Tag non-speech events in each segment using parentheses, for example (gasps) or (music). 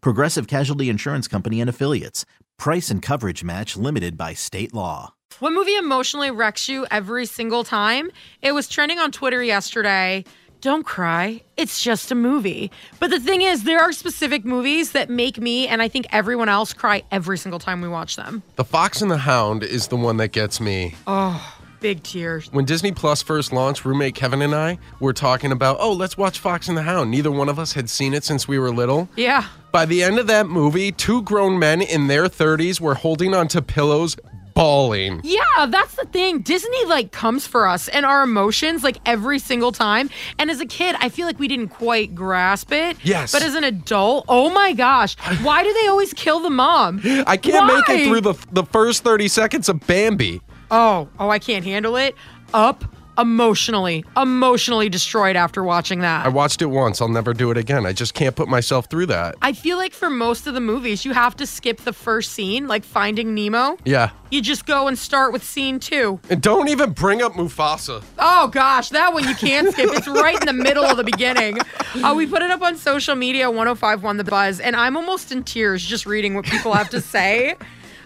Progressive Casualty Insurance Company and Affiliates. Price and coverage match limited by state law. What movie emotionally wrecks you every single time? It was trending on Twitter yesterday. Don't cry. It's just a movie. But the thing is, there are specific movies that make me and I think everyone else cry every single time we watch them. The Fox and the Hound is the one that gets me. Oh, big tears. When Disney Plus first launched, roommate Kevin and I were talking about, oh, let's watch Fox and the Hound. Neither one of us had seen it since we were little. Yeah. By the end of that movie, two grown men in their 30s were holding onto pillows, bawling. Yeah, that's the thing. Disney like comes for us and our emotions like every single time. And as a kid, I feel like we didn't quite grasp it. Yes. But as an adult, oh my gosh, why do they always kill the mom? I can't make it through the, the first 30 seconds of Bambi. Oh, oh, I can't handle it. Up emotionally, emotionally destroyed after watching that. I watched it once. I'll never do it again. I just can't put myself through that. I feel like for most of the movies, you have to skip the first scene, like Finding Nemo. Yeah. You just go and start with scene two. And don't even bring up Mufasa. Oh gosh, that one you can't skip. It's right in the middle of the beginning. Uh, we put it up on social media, 1051 The Buzz, and I'm almost in tears just reading what people have to say.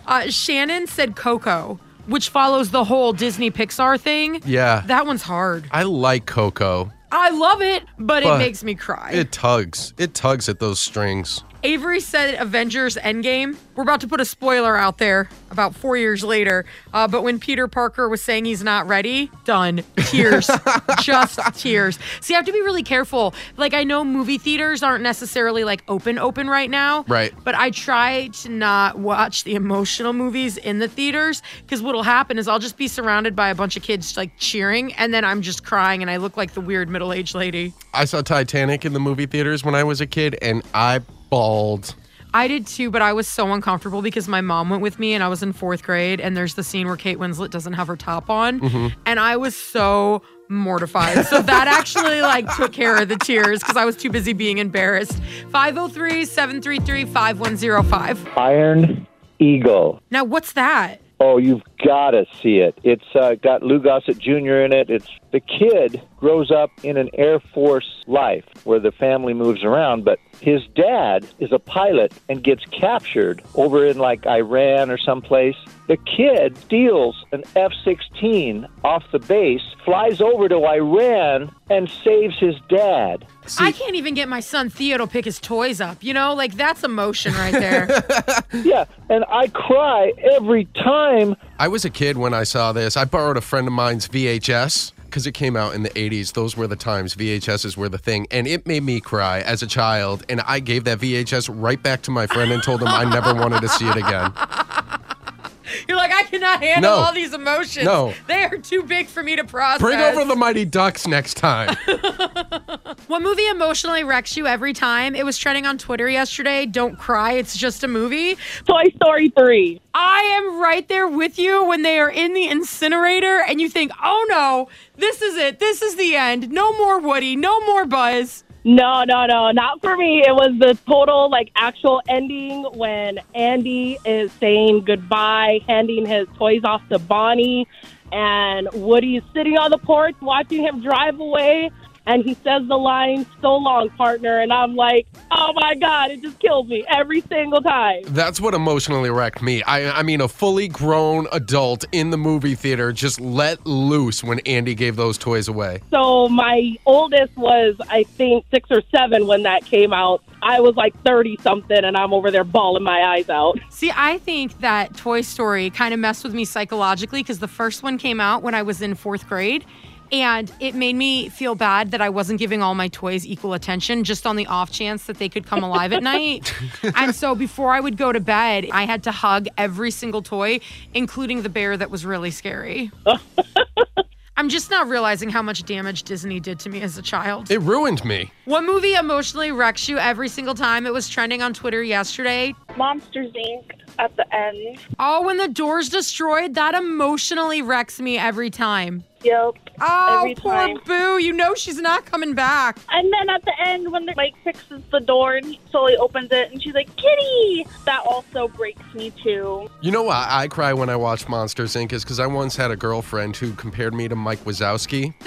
Uh, Shannon said Coco, which follows the whole Disney Pixar thing. Yeah. That one's hard. I like Coco. I love it, but, it makes me cry. It tugs. It tugs at those strings. Avery said Avengers Endgame. We're about to put a spoiler out there about four years later. Uh, but when Peter Parker was saying he's not ready, done. Tears. (laughs) Just tears. So you have to be really careful. Like, I know movie theaters aren't necessarily like open, open right now. Right. But I try to not watch the emotional movies in the theaters because what'll happen is I'll just be surrounded by a bunch of kids like cheering and then I'm just crying and I look like the weird middle aged lady. I saw Titanic in the movie theaters when I was a kid, and I bawled. I did too, but I was so uncomfortable because my mom went with me and I was in fourth grade. And there's the scene where Kate Winslet doesn't have her top on. Mm-hmm. And I was so mortified. So that actually like took care of the tears because I was too busy being embarrassed. 503 733 5105. Iron Eagle. Now, what's that? Oh, you've got to see it. It's uh, got Lou Gossett Jr. in it. It's the kid grows up in an Air Force life where the family moves around, but his dad is a pilot and gets captured over in like Iran or someplace. The kid steals an F 16 off the base, flies over to Iran, and saves his dad. I can't even get my son Theo to pick his toys up. You know, like that's emotion right there. (laughs) Yeah, and I cry every time I was a kid when I saw this. I borrowed a friend of mine's VHS because it came out in the 80s. Those were the times VHSs were the thing. And it made me cry as a child. And I gave that VHS right back to my friend and told him I never wanted to see it again. (laughs) You're like, I cannot handle No. all these emotions. No. They are too big for me to process. Bring over the Mighty Ducks next time. (laughs) What movie emotionally wrecks you every time? It was trending on Twitter yesterday. Don't cry, it's just a movie. Toy Story 3. I am right there with you when they are in the incinerator and you think, oh no, this is it. This is the end. No more Woody, no more Buzz. No, no, no, not for me. It was the total, like, actual ending when Andy is saying goodbye, handing his toys off to Bonnie, and Woody's sitting on the porch watching him drive away. And he says the line, so long, partner. And I'm like, oh my God, it just kills me every single time. That's what emotionally wrecked me. I, I mean, a fully grown adult in the movie theater just let loose when Andy gave those toys away. So my oldest was, I think, six or seven when that came out. I was like 30 something, and I'm over there bawling my eyes out. See, I think that Toy Story kind of messed with me psychologically because the first one came out when I was in fourth grade. And it made me feel bad that I wasn't giving all my toys equal attention just on the off chance that they could come alive at night. (laughs) And so before I would go to bed, I had to hug every single toy, including the bear that was really scary. (laughs) I'm just not realizing how much damage Disney did to me as a child. It ruined me. What movie emotionally wrecks you every single time? It was trending on Twitter yesterday. Monsters Inc. at the end. Oh, when the door's destroyed, that emotionally wrecks me every time. Yep. Oh, Every poor time. Boo. You know she's not coming back. And then at the end, when the Mike fixes the door and he slowly opens it, and she's like, "Kitty!" That also breaks me too. You know why I cry when I watch Monsters Inc. is because I once had a girlfriend who compared me to Mike Wazowski. (laughs)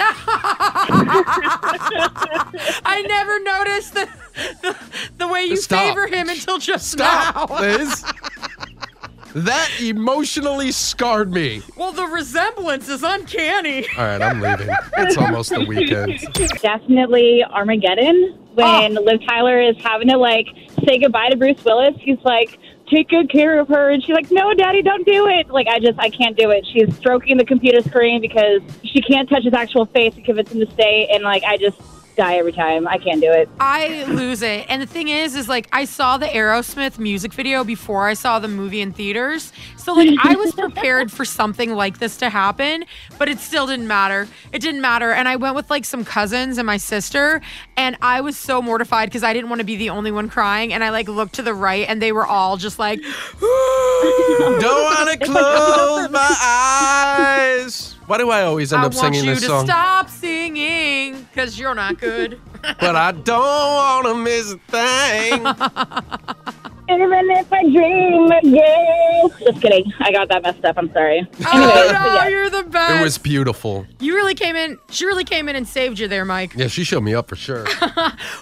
I never noticed the, the, the way you Stop. favor him until just Stop, now. Liz. (laughs) That emotionally scarred me. Well, the resemblance is uncanny. All right, I'm leaving. It's almost the weekend. (laughs) definitely Armageddon when ah. Liv Tyler is having to like say goodbye to Bruce Willis. He's like, "Take good care of her," and she's like, "No, Daddy, don't do it." Like, I just I can't do it. She's stroking the computer screen because she can't touch his actual face to convince him to stay, and like I just die every time. I can't do it. I lose it. And the thing is, is like I saw the Aerosmith music video before I saw the movie in theaters. So like I was (laughs) prepared for something like this to happen, but it still didn't matter. It didn't matter. And I went with like some cousins and my sister, and I was so mortified because I didn't want to be the only one crying. And I like looked to the right and they were all just like (gasps) Don't want (laughs) to close (laughs) my eyes. Why do I always end I up want singing you this to song? stop singing because you're not good. (laughs) But I don't want to miss a thing. Even if I dream again. Just kidding. I got that messed up. I'm sorry. Oh, Anyways, oh no, yeah. The best. It was beautiful. You really came in. She really came in and saved you there, Mike. Yeah, she showed me up for sure. (laughs)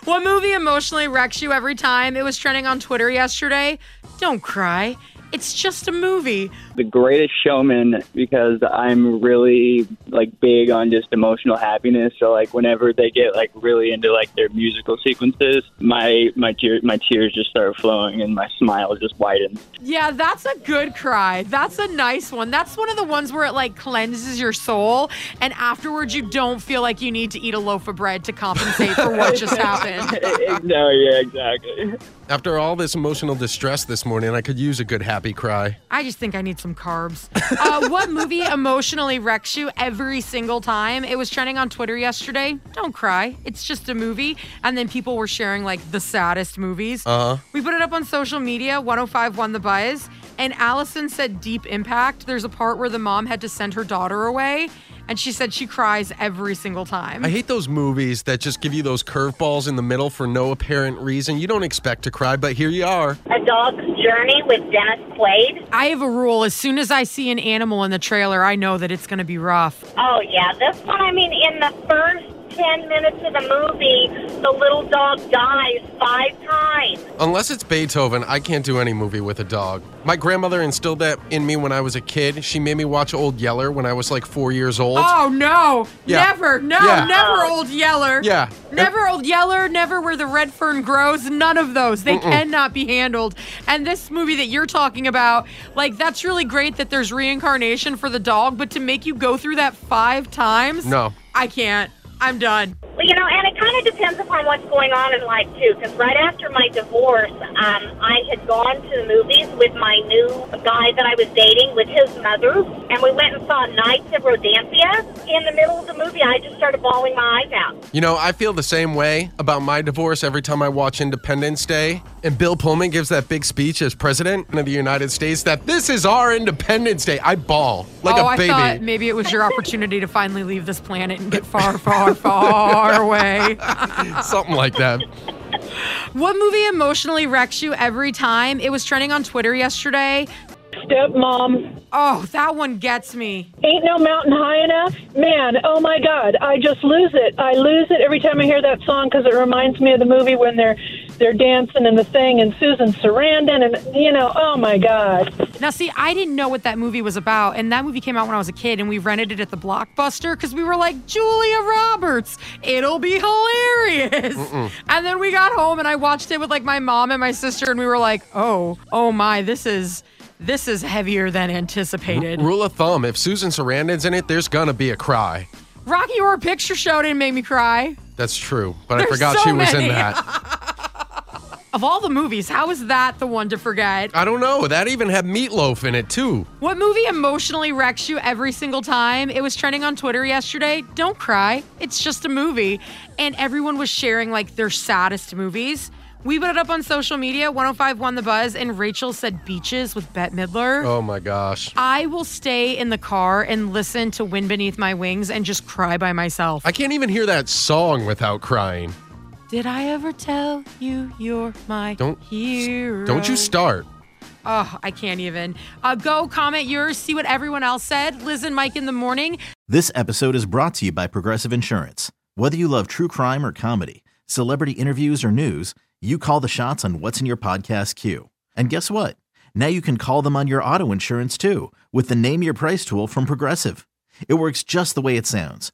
What movie emotionally wrecks you every time? It was trending on Twitter yesterday. Don't cry. It's just a movie. The greatest showman because I'm really like big on just emotional happiness. So like whenever they get like really into like their musical sequences, my my tear my tears just start flowing and my smile just widens. Yeah, that's a good cry. That's a nice one. That's one of the ones where it like cleanses your soul, and afterwards you don't feel like you need to eat a loaf of bread to compensate for what just (laughs) happened. (laughs) no, yeah, exactly. After all this emotional distress this morning, I could use a good happy cry. I just think I need some carbs. Uh, what movie emotionally wrecks you every single time? It was trending on Twitter yesterday. Don't cry. It's just a movie. And then people were sharing like the saddest movies. Uh huh. We put it up on social media. 1051 The Buzz. And Allison said Deep Impact. There's a part where the mom had to send her daughter away. And she said she cries every single time. I hate those movies that just give you those curveballs in the middle for no apparent reason. You don't expect to cry, but here you are. A Dog's Journey with Dennis Quaid. I have a rule. As soon as I see an animal in the trailer, I know that it's going to be rough. Oh, yeah. This one, I mean, in the first 10 minutes of the movie, the little dog dies five times. Unless it's Beethoven, I can't do any movie with a dog. My grandmother instilled that in me when I was a kid. She made me watch Old Yeller when I was like four years old. Oh no! Yeah. Never, no, Yeah. never Old Yeller. Yeah. Never Old Yeller, never where the red fern grows. None of those. They Mm-mm. cannot be handled. And this movie that you're talking about, like, that's really great that there's reincarnation for the dog, but to make you go through that five times, No. I can't. I'm done. Well, you know, and it kind of depends upon what's going on in life, too. Because right after my divorce, um, I had gone to the movies with my new guy that I was dating with his mother. And we went and saw Nights of Rodanthe. In the middle of the movie, I just started bawling my eyes out. You know, I feel the same way about my divorce every time I watch Independence Day. And Bill Pullman gives that big speech as president of the United States that this is our Independence Day. I bawl like oh, a baby. I thought maybe it was your opportunity to finally leave this planet and get far, far, far (laughs) away. Something like that. What movie emotionally wrecks you every time? It was trending on Twitter yesterday. stepmom. Oh, that one gets me. Ain't no mountain high enough. Man, oh my God, I just lose it. I lose it every time I hear that song because it reminds me of the movie when they're they're dancing and the thing and Susan Sarandon and you know, oh my God. Now, see, I didn't know what that movie was about, and that movie came out when I was a kid, and we rented it at the Blockbuster because we were like, Julia Roberts, it'll be hilarious. And then we got home, and I watched it with like my mom and my sister, and we were like, oh, oh my, this is this is heavier than anticipated. Rule of thumb: if Susan Sarandon's in it, there's gonna be a cry. Rocky Horror Picture Show didn't make me cry. That's true, but I forgot so she was many. in that. (laughs) Of all the movies, how is that the one to forget? I don't know. That even had Meatloaf in it too. What movie emotionally wrecks you every single time? It was trending on Twitter yesterday. Don't cry. It's just a movie. And everyone was sharing like their saddest movies. We put it up on social media. 1051 The Buzz, and Rachel said Beaches with Bette Midler. Oh my gosh. I will stay in the car and listen to Wind Beneath My Wings and just cry by myself. I can't even hear that song without crying. Did I ever tell you you're my Don't- hero? Don't you start. Oh, I can't even. Uh, go comment yours, see what everyone else said. Liz and Mike in the morning. This episode is brought to you by Progressive Insurance. Whether you love true crime or comedy, celebrity interviews or news, you call the shots on what's in your podcast queue. And guess what? Now you can call them on your auto insurance too with the Name Your Price tool from Progressive. It works just the way it sounds.